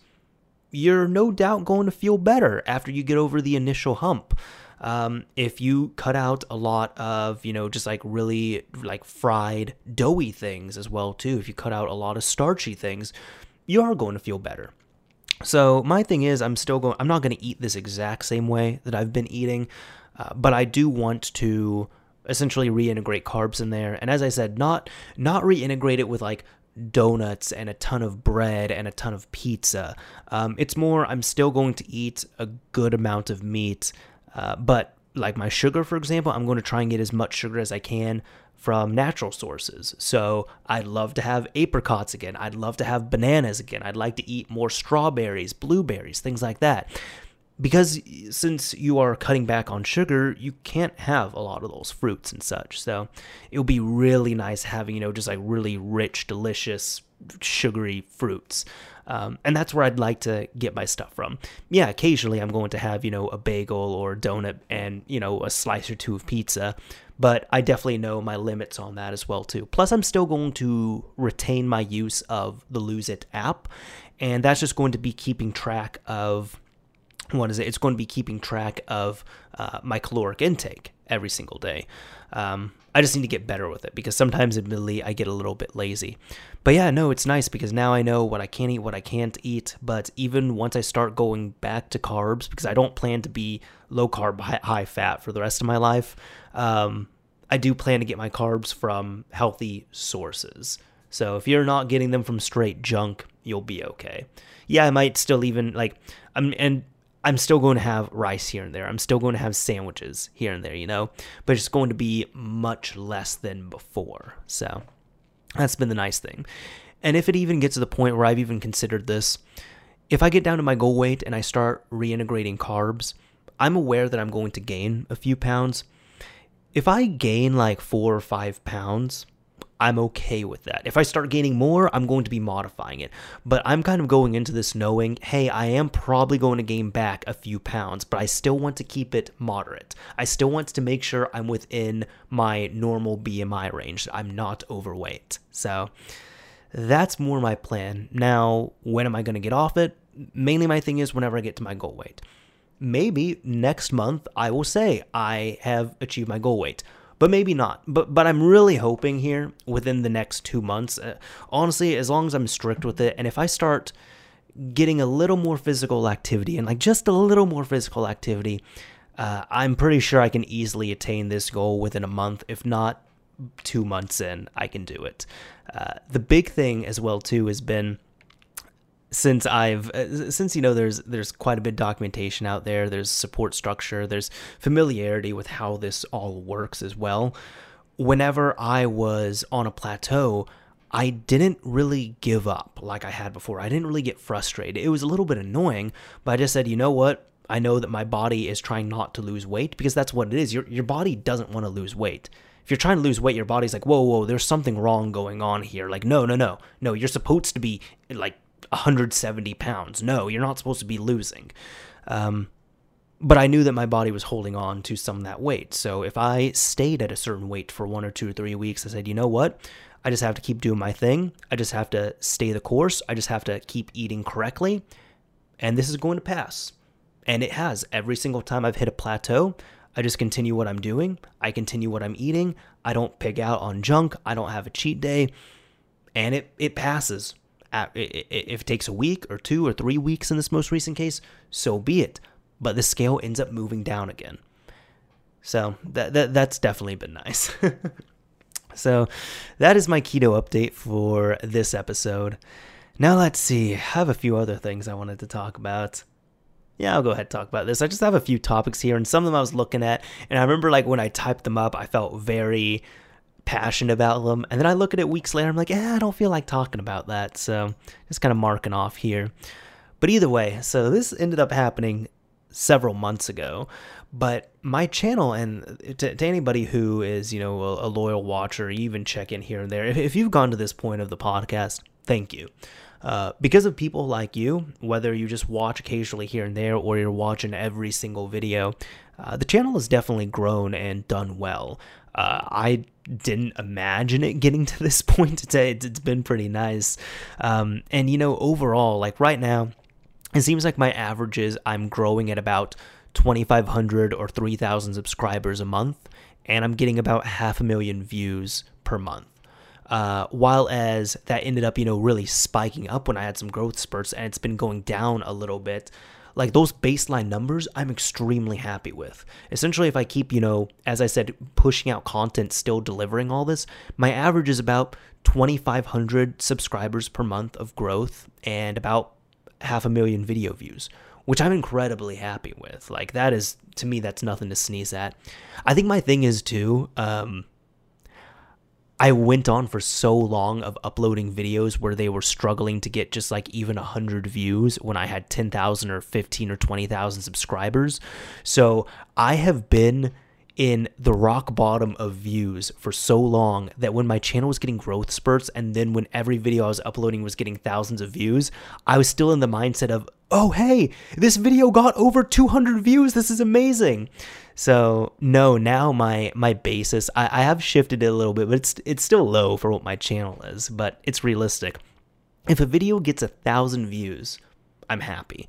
you're no doubt going to feel better after you get over the initial hump. Um, if you cut out a lot of, you know, just like really like fried, doughy things as well too, if you cut out a lot of starchy things, you are going to feel better. So my thing is, I'm still going. I'm not going to eat this exact same way that I've been eating. Uh, but I do want to essentially reintegrate carbs in there. And as I said, not not reintegrate it with like donuts and a ton of bread and a ton of pizza. Um, it's more I'm still going to eat a good amount of meat, uh, but like my sugar, for example, I'm going to try and get as much sugar as I can from natural sources. So I'd love to have apricots again. I'd love to have bananas again. I'd like to eat more strawberries, blueberries, things like that because since you are cutting back on sugar, you can't have a lot of those fruits and such. So it would be really nice having, you know, just like really rich, delicious, sugary fruits. Um, and that's where I'd like to get my stuff from. Yeah, occasionally I'm going to have, you know, a bagel or donut and, you know, a slice or two of pizza. But I definitely know my limits on that as well, too. Plus, I'm still going to retain my use of the Lose It app. And that's just going to be keeping track of what is it? It's going to be keeping track of uh, my caloric intake every single day. Um, I just need to get better with it because sometimes, admittedly, I get a little bit lazy. But yeah, no, it's nice because now I know what I can eat, what I can't eat. But even once I start going back to carbs, because I don't plan to be low carb, high fat for the rest of my life, um, I do plan to get my carbs from healthy sources. So if you're not getting them from straight junk, you'll be okay. Yeah, I might still even like I'm and I'm still going to have rice here and there. I'm still going to have sandwiches here and there, you know, but it's going to be much less than before. So that's been the nice thing. And if it even gets to the point where I've even considered this, if I get down to my goal weight and I start reintegrating carbs, I'm aware that I'm going to gain a few pounds. If I gain like four or five pounds, I'm okay with that. If I start gaining more, I'm going to be modifying it. But I'm kind of going into this knowing, hey, I am probably going to gain back a few pounds, but I still want to keep it moderate. I still want to make sure I'm within my normal BMI range. I'm not overweight. So that's more my plan. Now, when am I going to get off it? Mainly my thing is whenever I get to my goal weight. Maybe next month I will say I have achieved my goal weight but maybe not. But but I'm really hoping here within the next two months. Uh, honestly, as long as I'm strict with it, and if I start getting a little more physical activity and like just a little more physical activity, uh, I'm pretty sure I can easily attain this goal within a month, if not two months in. I can do it. Uh, the big thing as well too has been since I've uh, since you know there's there's quite a bit of documentation out there, there's support structure, there's familiarity with how this all works as well. Whenever I was on a plateau, I didn't really give up like I had before. I didn't really get frustrated. It was a little bit annoying, but I just said, you know what? I know that my body is trying not to lose weight because that's what it is. Your your body doesn't want to lose weight. If you're trying to lose weight, your body's like, whoa, whoa, there's something wrong going on here. Like, no, no, no, no. You're supposed to be like 170 pounds. No, you're not supposed to be losing. Um, but I knew that my body was holding on to some of that weight. So if I stayed at a certain weight for one or two or three weeks, I said, you know what? I just have to keep doing my thing. I just have to stay the course. I just have to keep eating correctly. And this is going to pass. And it has. Every single time I've hit a plateau, I just continue what I'm doing. I continue what I'm eating. I don't pig out on junk. I don't have a cheat day. And it, it passes if it takes a week or two or three weeks in this most recent case, so be it. But the scale ends up moving down again. So that, that that's definitely been nice. so that is my keto update for this episode. Now let's see. I have a few other things I wanted to talk about. Yeah, I'll go ahead and talk about this. I just have a few topics here, and some of them I was looking at, and I remember like when I typed them up, I felt very passionate about them. And then I look at it weeks later, I'm like, eh, I don't feel like talking about that. So just kind of marking off here. But either way, so this ended up happening several months ago. But my channel, and to, to anybody who is, you know, a, a, loyal watcher, even check in here and there, if, if you've gone to this point of the podcast, thank you. Uh, because of people like you, whether you just watch occasionally here and there or you're watching every single video, uh, the channel has definitely grown and done well. Uh, I didn't imagine it getting to this point. It's, it's been pretty nice. Um, and, you know, overall, like right now, it seems like my average is I'm growing at about 2,500 or 3,000 subscribers a month, and I'm getting about half a million views per month. Uh, while as that ended up, you know, really spiking up when I had some growth spurts, and it's been going down a little bit like those baseline numbers, I'm extremely happy with. Essentially, if I keep, you know, as I said, pushing out content, still delivering all this, my average is about 2,500 subscribers per month of growth and about half a million video views, which I'm incredibly happy with. Like, that is, to me, that's nothing to sneeze at. I think my thing is, too, um, I went on for so long of uploading videos where they were struggling to get just like even 100 views when I had 10,000 or 15 or 20,000 subscribers. So I have been in the rock bottom of views for so long that when my channel was getting growth spurts and then when every video I was uploading was getting thousands of views, I was still in the mindset of, oh, hey, this video got over 200 views. This is amazing. So no, now my my basis I, I have shifted it a little bit, but it's it's still low for what my channel is, but it's realistic. If a video gets a thousand views, I'm happy.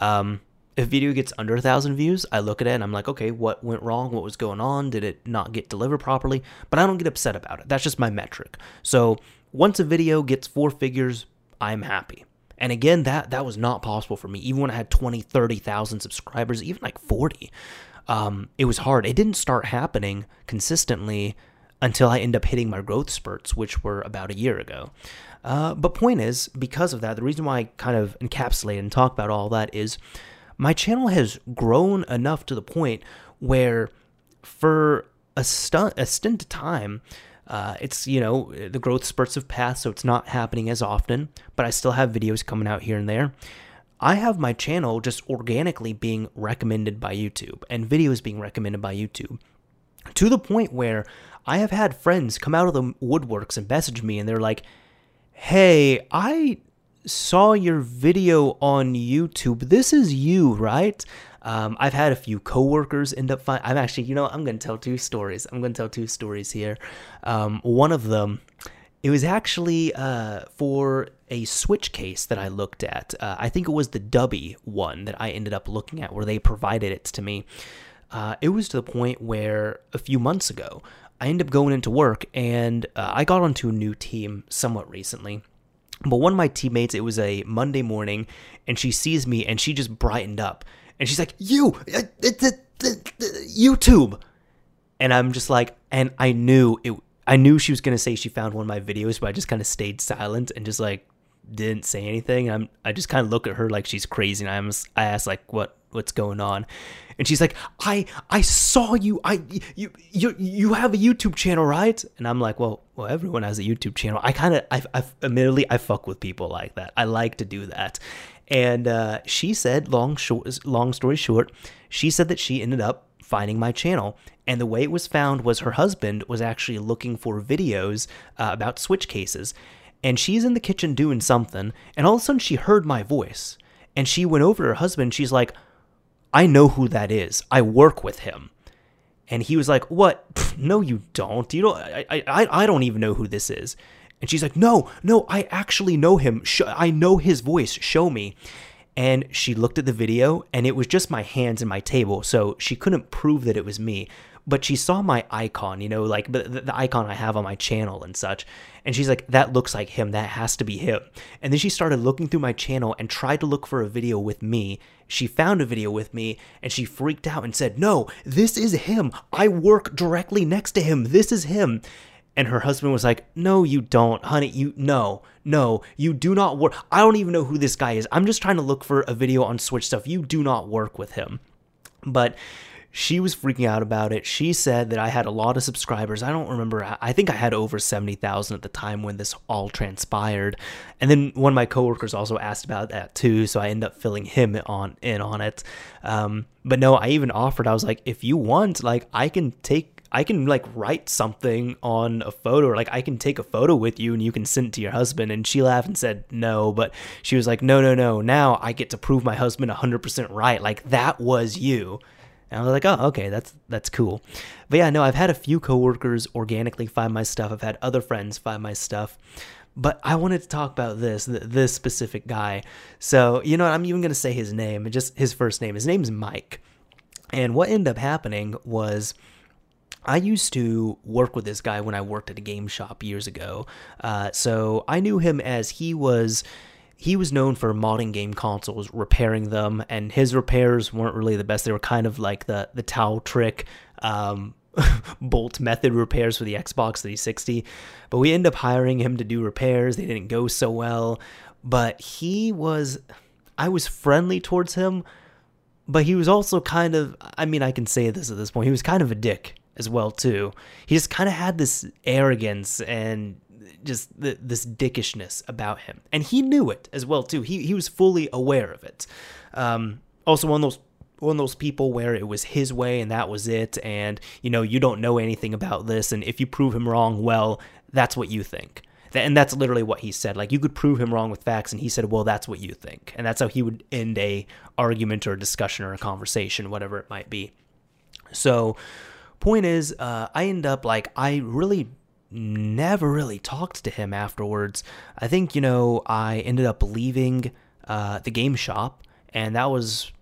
Um, if video gets under a thousand views, I look at it and I'm like, okay, what went wrong? What was going on? Did it not get delivered properly? But I don't get upset about it. That's just my metric. So once a video gets four figures, I'm happy. And again, that that was not possible for me. Even when I had 20, 30,000 subscribers, even like 40, um, it was hard. It didn't start happening consistently until I end up hitting my growth spurts, which were about a year ago. Uh, but point is, because of that, the reason why I kind of encapsulate and talk about all that is my channel has grown enough to the point where for a, stunt, a stint of time, uh, it's, you know, the growth spurts have passed, so it's not happening as often, but I still have videos coming out here and there. I have my channel just organically being recommended by YouTube and videos being recommended by YouTube to the point where I have had friends come out of the woodworks and message me and they're like, hey, I saw your video on YouTube. This is you, right? Um, I've had a few coworkers end up. I'm actually, you know, I'm going to tell two stories. I'm going to tell two stories here. Um, one of them, it was actually uh, for a switch case that I looked at. Uh, I think it was the Dubby one that I ended up looking at, where they provided it to me. Uh, it was to the point where a few months ago, I ended up going into work and uh, I got onto a new team somewhat recently. But one of my teammates, it was a Monday morning, and she sees me and she just brightened up. And she's like, You, it's uh, YouTube. And I'm just like, and I knew it. I knew she was gonna say she found one of my videos, but I just kind of stayed silent and just like didn't say anything. I'm I just kind of look at her like she's crazy, and I'm I asked like what what's going on, and she's like, I I saw you. I you you you have a YouTube channel, right? And I'm like, well, well, everyone has a YouTube channel. I kind of I I admittedly I fuck with people like that. I like to do that. And uh, she said, long short, long story short, she said that she ended up finding my channel. And the way it was found was her husband was actually looking for videos uh, about switch cases. And she's in the kitchen doing something, and all of a sudden she heard my voice. And she went over to her husband. She's like, I know who that is. I work with him. And he was like, What? Pff, no, you don't. You don't. I, I, I don't even know who this is. And she's like, No, no, I actually know him. Sh- I know his voice. Show me. And she looked at the video, and it was just my hands and my table. So she couldn't prove that it was me but she saw my icon, you know, like the, the, icon I have on my channel and such. And she's like, that looks like him. That has to be him. And then she started looking through my channel and tried to look for a video with me. She found a video with me and she freaked out and said, No, this is him. I work directly next to him. This is him. And her husband was like, No, you don't, honey. You, no, no, you do not work. I don't even know who this guy is. I'm just trying to look for a video on Switch stuff. You do not work with him. But she was freaking out about it. She said that I had a lot of subscribers. I don't remember. I think I had over 70,000 at the time when this all transpired. And then one of my coworkers also asked about that too, so I ended up filling him on in on it. Um, but no, I even offered. I was like, if you want, like I can take I can like write something on a photo or like I can take a photo with you and you can send it to your husband. And she laughed and said no, but she was like, no, no, no. Now I get to prove my husband 100% right. Like that was you. And I was like, oh, okay, that's that's cool. But yeah, no, I've had a few coworkers organically find my stuff. I've had other friends find my stuff. But I wanted to talk about this, this specific guy. So, you know, I'm even going to say his name, just his first name. His name's Mike. And what ended up happening was I used to work with this guy when I worked at a game shop years ago. Uh, so I knew him as he was he was known for modding game consoles, repairing them, and his repairs weren't really the best. They were kind of like the the towel trick um, bolt method repairs for the Xbox 360. But we end up hiring him to do repairs. They didn't go so well, but he was I was friendly towards him, but he was also kind of I mean, I can say this at this point. He was kind of a dick as well too. He just kind of had this arrogance and just the, this dickishness about him, and he knew it as well too. He he was fully aware of it. Um, also, one of those one of those people where it was his way and that was it, and you know you don't know anything about this, and if you prove him wrong, well, that's what you think. And that's literally what he said. Like you could prove him wrong with facts, and he said, "Well, that's what you think," and that's how he would end a argument or a discussion or a conversation, whatever it might be. So, point is, uh, I end up like I really never really talked to him afterwards. I think, you know, I ended up leaving uh, the game shop, and that was,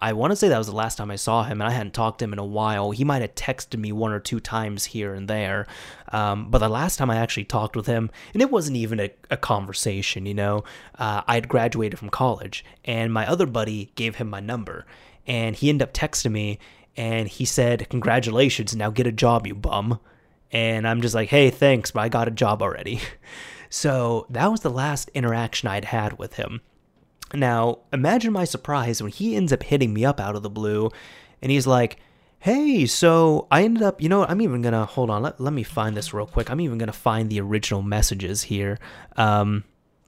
I want to say that was the last time I saw him, and I hadn't talked to him in a while. He might have texted me one or two times here and there, um, but the last time I actually talked with him, and it wasn't even a, a conversation, you know, uh, I had graduated from college, and my other buddy gave him my number, and he ended up texting me, and he said, "Congratulations, now get a job, you bum." And I'm just like, "Hey, thanks, but I got a job already." so that was the last interaction I'd had with him. Now, imagine my surprise when he ends up hitting me up out of the blue and he's like, Hey, so I ended up, you know, I'm even gonna hold on. Let, let me find this real quick. I'm even gonna find the original messages here. Um,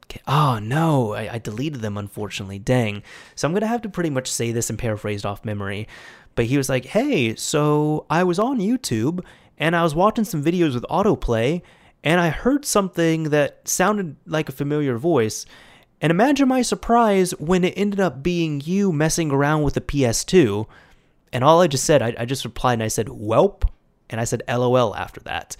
okay. Oh no, I, I deleted them unfortunately. Dang. So I'm gonna have to pretty much say this and paraphrased off memory. But he was like, Hey, so I was on YouTube and I was watching some videos with autoplay and I heard something that sounded like a familiar voice and imagine my surprise when it ended up being you messing around with the PS2. And all I just said, I, I just replied and I said, Welp. And I said, LOL after that.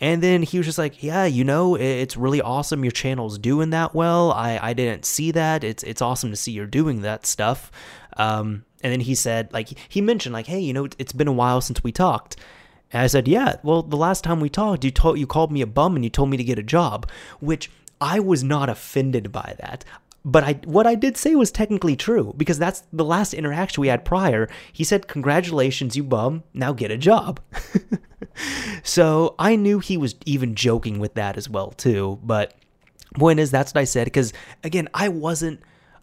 And then he was just like, "Yeah, you know, it's really awesome. Your channel's doing that well. I, I didn't see that. It's it's awesome to see you're doing that stuff." Um, and then he said, like he mentioned, like, "Hey, you know, it's been a while since we talked." And I said, "Yeah, well, the last time we talked, you told you called me a bum and you told me to get a job," which I was not offended by that. But I, what I did say was technically true because that's the last interaction we had prior. He said, Congratulations, you bum. Now get a job. so I knew he was even joking with that as well, too. But point is, that's what I said because, again, I wasn't.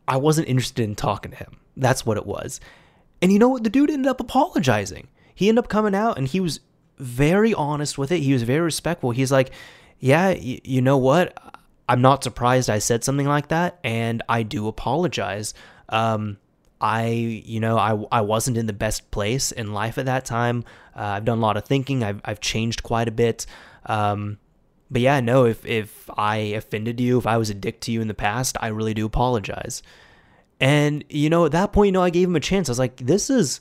I wasn't interested in talking to him. That's what it was. And you know what? The dude ended up apologizing. He ended up coming out and he was very honest with it. He was very respectful. He's like, Yeah, y- you know what? I'm not surprised I said something like that, and I do apologize. Um, I, you know, I, I wasn't in the best place in life at that time. Uh, I've done a lot of thinking. I've, I've changed quite a bit. Um, but yeah, no, if, if I offended you, if I was a dick to you in the past, I really do apologize. And, you know, at that point, you know, I gave him a chance. I was like, this is,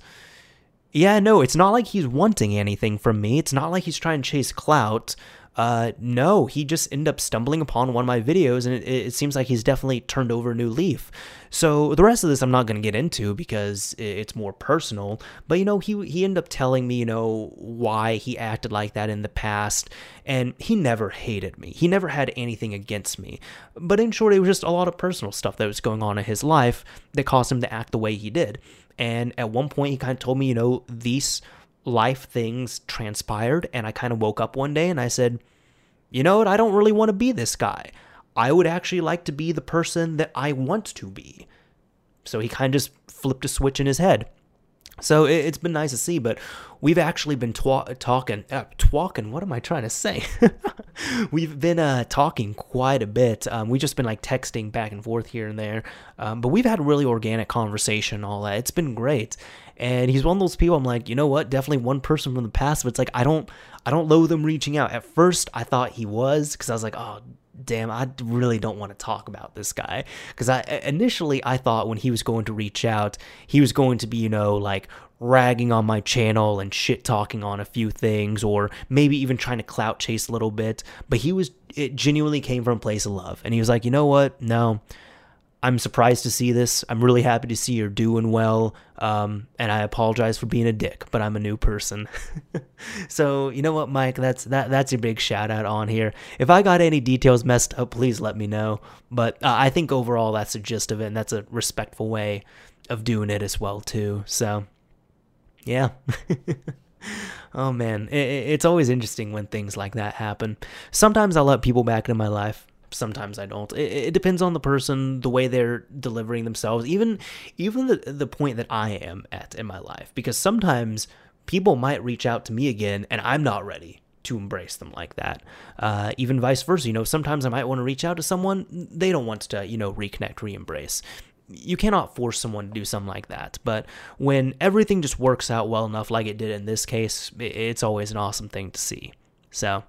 yeah, no, it's not like he's wanting anything from me. It's not like he's trying to chase clout. Uh, no, he just ended up stumbling upon one of my videos, and it, it, seems like he's definitely turned over a new leaf. So the rest of this I'm not going to get into because it's more personal. But you know, he he ended up telling me, you know, why he acted like that in the past, and he never hated me. He never had anything against me. But in short, it was just a lot of personal stuff that was going on in his life that caused him to act the way he did. And at one point, he kind of told me, you know, these life things transpired and I kind of woke up one day and I said, you know what, I don't really want to be this guy. I would actually like to be the person that I want to be. So he kind of just flipped a switch in his head. So it, has been nice to see, but we've actually been twa- talking, uh, talking. What am I trying to say? we've been uh, talking quite a bit. Um, we've just been like texting back and forth here and there, um, but we've had really organic conversation. All that it's been great, and he's one of those people. I'm like, you know what? Definitely one person from the past, but it's like I don't, I don't loathe him reaching out. At first, I thought he was because I was like, oh damn, I really don't want to talk about this guy because I initially I thought when he was going to reach out, he was going to be you know like ragging on my channel and shit talking on a few things or maybe even trying to clout chase a little bit, but he was it genuinely came from a place of love and he was like, "You know what? No, I'm surprised to see this. I'm really happy to see you're doing well. Um, and I apologize for being a dick, but I'm a new person. so you know what, Mike? That's that. That's your big shout out on here. If I got any details messed up, please let me know. But uh, I think overall that's the gist of it, and that's a respectful way of doing it as well too. So yeah. oh man, it, it's always interesting when things like that happen. Sometimes I let people back into my life sometimes I don't. It, it, depends on the person, the way they're delivering themselves, even even the the point that I am at in my life. Because sometimes people might reach out to me again, and I'm not ready to embrace them like that. Uh, even vice versa, you know, sometimes I might want to reach out to someone, they don't want to, you know, reconnect, re-embrace. You cannot force someone to do something like that. But when everything just works out well enough, like it did in this case, it's always an awesome thing to see. So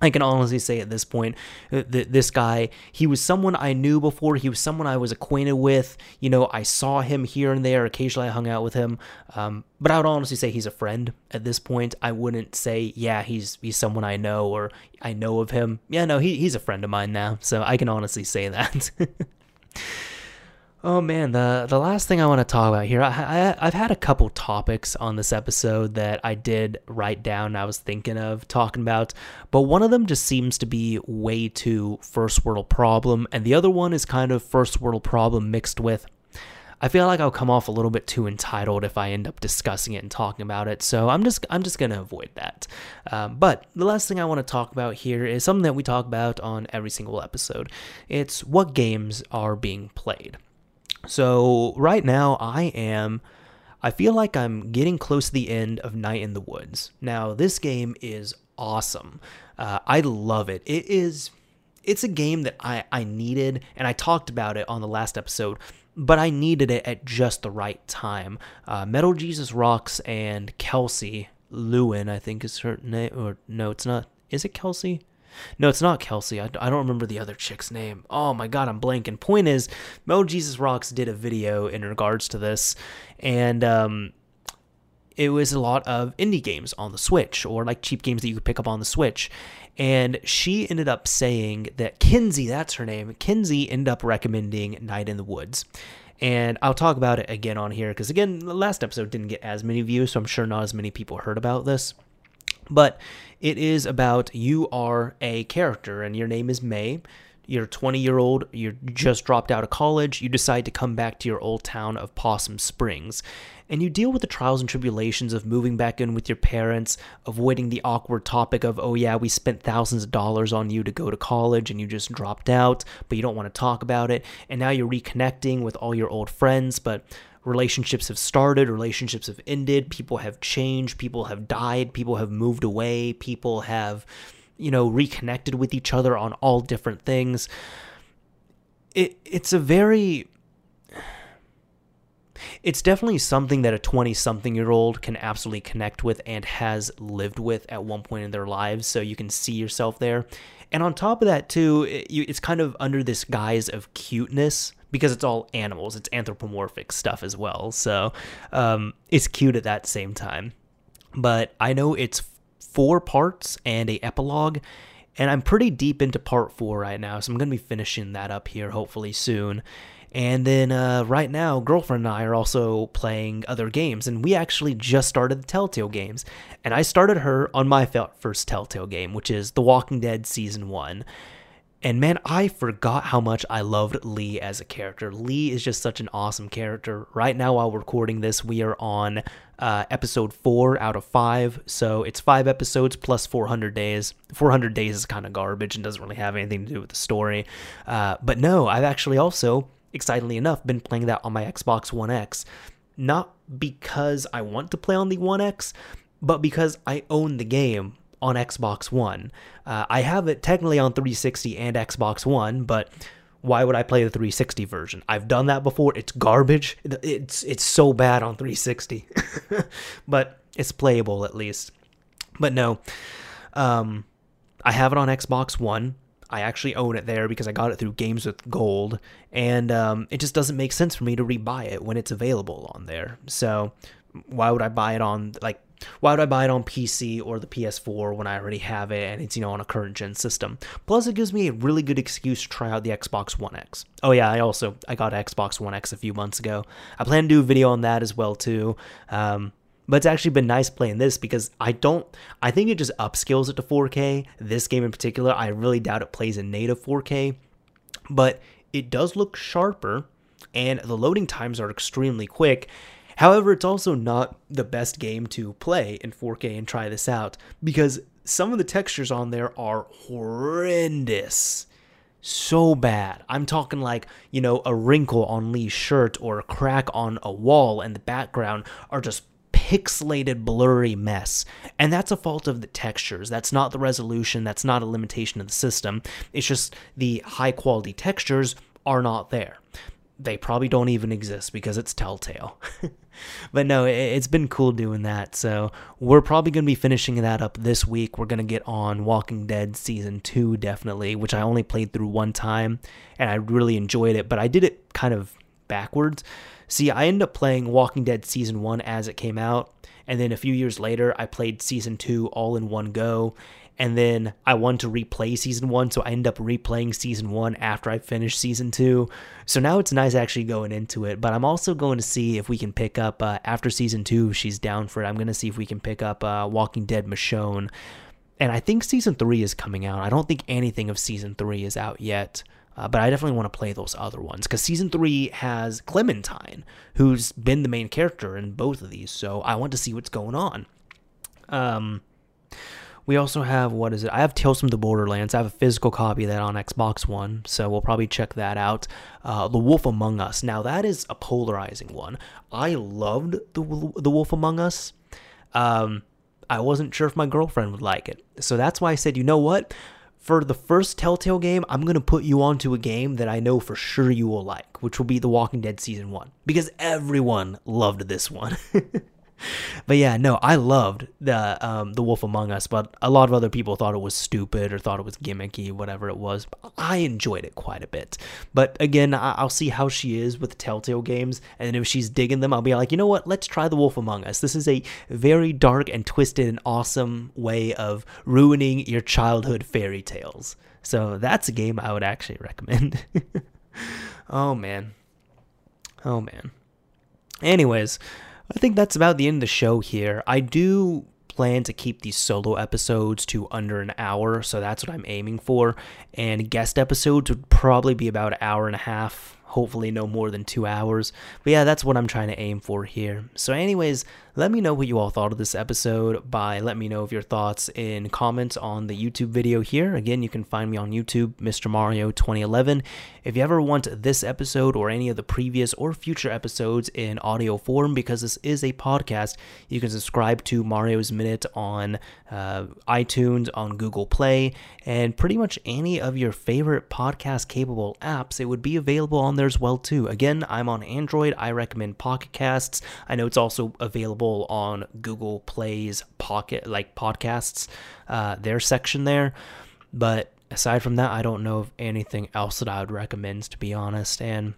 I can honestly say at this point uh, that this guy, he was someone I knew before. He was someone I was acquainted with. You know, I saw him here and there. Occasionally, I hung out with him. Um, but I would honestly say he's a friend at this point. I wouldn't say, yeah, he's he's someone I know or I know of him. Yeah, no, he, he's a friend of mine now. So I can honestly say that. Oh man, the the last thing I want to talk about here, I, I have had a couple topics on this episode that I did write down. I was thinking of talking about, but one of them just seems to be way too first world problem, and the other one is kind of first world problem mixed with. I feel like I'll come off a little bit too entitled if I end up discussing it and talking about it, so I'm just I'm just gonna avoid that. Um, but the last thing I want to talk about here is something that we talk about on every single episode. It's what games are being played. So right now I am I feel like I'm getting close to the end of Night in the Woods. Now this game is awesome. Uh, I love it. It is it's a game that I, I needed and I talked about it on the last episode, but I needed it at just the right time. Uh, Metal Jesus Rocks and Kelsey Lewin, I think is her name, or no, it's not. Is it Kelsey? No, it's not Kelsey. I, I don't remember the other chick's name. Oh my god, I'm blanking. Point is, Mo Jesus Rocks did a video in regards to this, and um, it was a lot of indie games on the Switch or like cheap games that you could pick up on the Switch. And she ended up saying that Kinsey, that's her name, Kinsey ended up recommending Night in the Woods. And I'll talk about it again on here because, again, the last episode didn't get as many views, so I'm sure not as many people heard about this. But it is about you are a character and your name is Mae. You're 20 year old, you just dropped out of college, you decide to come back to your old town of Possum Springs. And you deal with the trials and tribulations of moving back in with your parents, avoiding the awkward topic of, oh yeah, we spent thousands of dollars on you to go to college and you just dropped out, but you don't want to talk about it. And now you're reconnecting with all your old friends, but relationships have started, relationships have ended, people have changed, people have died, people have moved away, people have, you know, reconnected with each other on all different things. It it's a very it's definitely something that a 20 something year old can absolutely connect with and has lived with at one point in their lives so you can see yourself there and on top of that too it's kind of under this guise of cuteness because it's all animals. It's anthropomorphic stuff as well. So um, it's cute at that same time. But I know it's four parts and a epilogue, and I'm pretty deep into part four right now. So I'm gonna be finishing that up here hopefully soon. And then uh, right now, girlfriend and I are also playing other games, and we actually just started the Telltale games. And I started her on my first Telltale game, which is The Walking Dead Season 1. And man, I forgot how much I loved Lee as a character. Lee is just such an awesome character. Right now, while recording this, we are on uh, episode four out of five. So it's five episodes plus 400 days. 400 days is kind of garbage and doesn't really have anything to do with the story. Uh, but no, I've actually also, excitedly enough, been playing that on my Xbox One X. Not because I want to play on the One X, but because I own the game on Xbox One. Uh, I have it technically on 360 and Xbox One, but why would I play the 360 version? I've done that before. It's garbage. It's it's so bad on 360, but it's playable at least. But no, um, I have it on Xbox One. I actually own it there because I got it through Games with Gold, and um, it just doesn't make sense for me to rebuy it when it's available on there. So why would I buy it on like why would I buy it on PC or the PS4 when I already have it and it's, you know, on a current gen system? Plus, it gives me a really good excuse to try out the Xbox One X. Oh, yeah, I also, I got Xbox One X a few months ago. I plan to do a video on that as well, too. Um, but it's actually been nice playing this because I don't, I think it just upscales it to 4K. This game in particular, I really doubt it plays in native 4K, but it does look sharper and the loading times are extremely quick However, it's also not the best game to play in 4K and try this out because some of the textures on there are horrendous. So bad. I'm talking like, you know, a wrinkle on Lee's shirt or a crack on a wall and the background are just pixelated, blurry mess. And that's a fault of the textures. That's not the resolution. That's not a limitation of the system. It's just the high quality textures are not there. They probably don't even exist because it's Telltale. but no, it, has been cool doing that. So we're probably going to be finishing that up this week. We're going to get on Walking Dead season two, definitely, which I only played through one time and I really enjoyed it, but I did it kind of backwards. See, I ended up playing Walking Dead season one as it came out, and then a few years later, I played season two all in one go. and then I wanted to replay season one, so I end up replaying season one after I finish season two. So now it's nice actually going into it, but I'm also going to see if we can pick up uh, after season two. She's down for it. I'm going to see if we can pick up uh, Walking Dead Michonne, and I think season three is coming out. I don't think anything of season three is out yet. Uh, but I definitely want to play those other ones because season three has Clementine, who's been the main character in both of these. So I want to see what's going on. Um, we also have what is it? I have Tales from the Borderlands. I have a physical copy of that on Xbox One, so we'll probably check that out. Uh, the Wolf Among Us. Now that is a polarizing one. I loved the the Wolf Among Us. Um, I wasn't sure if my girlfriend would like it, so that's why I said, you know what? For the first Telltale game, I'm gonna put you onto a game that I know for sure you will like, which will be The Walking Dead season one, because everyone loved this one. but yeah, no, I loved the um, the Wolf Among Us, but a lot of other people thought it was stupid or thought it was gimmicky, whatever it was. I enjoyed it quite a bit. But again, I- will see how she is with Telltale games, and if she's digging them, I'll be like, you know what? Let's try the Wolf Among Us. This is a very dark and twisted and awesome way of ruining your childhood fairy tales. So that's a game I would actually recommend. oh man. Oh man. Anyways, I think that's about the end of the show here. I do plan to keep these solo episodes to under an hour, so that's what I'm aiming for. And guest episodes would probably be about an hour and a half, hopefully no more than two hours. But yeah, that's what I'm trying to aim for here. So, anyways, let me know what you all thought of this episode by let me know of your thoughts in comments on the YouTube video here. Again, you can find me on YouTube, Mr. Mario 2011. If you ever want this episode or any of the previous or future episodes in audio form, because this is a podcast, you can subscribe to Mario's Minute on uh, iTunes, on Google Play, and pretty much any of your favorite podcast capable apps. It would be available on there as well too. Again, I'm on Android. I recommend Pocket Casts. I know it's also available available on Google Play's Pocket like podcasts, uh, their section there. But aside from that, I don't know of anything else that I would recommend to be honest. And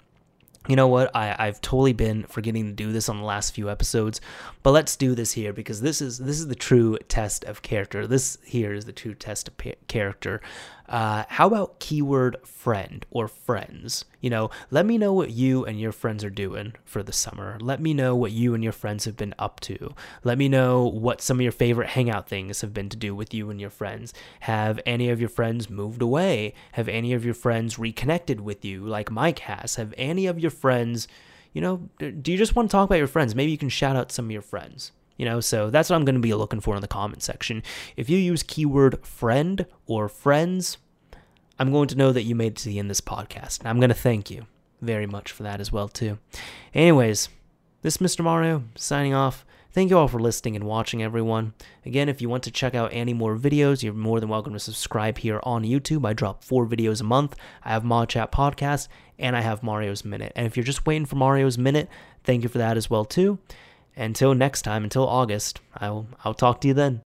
you know what? I, I've totally been forgetting to do this on the last few episodes, but let's do this here because this is this is the true test of character. This here is the true test of character. Uh, how about keyword friend or friends? You know, let me know what you and your friends are doing for the summer. Let me know what you and your friends have been up to. Let me know what some of your favorite hangout things have been to do with you and your friends. Have any of your friends moved away? Have any of your friends reconnected with you, like Mike has? Have any of your friends, you know, do you just want to talk about your friends? Maybe you can shout out some of your friends. You know, so that's what I'm going to be looking for in the comment section. If you use keyword friend or friends, I'm going to know that you made it to the end of this podcast. And I'm going to thank you very much for that as well, too. Anyways, this is Mr. Mario signing off. Thank you all for listening and watching, everyone. Again, if you want to check out any more videos, you're more than welcome to subscribe here on YouTube. I drop four videos a month. I have Mod Chat Podcast, and I have Mario's Minute. And if you're just waiting for Mario's Minute, thank you for that as well, too. Until next time, until August, I'll, I'll talk to you then.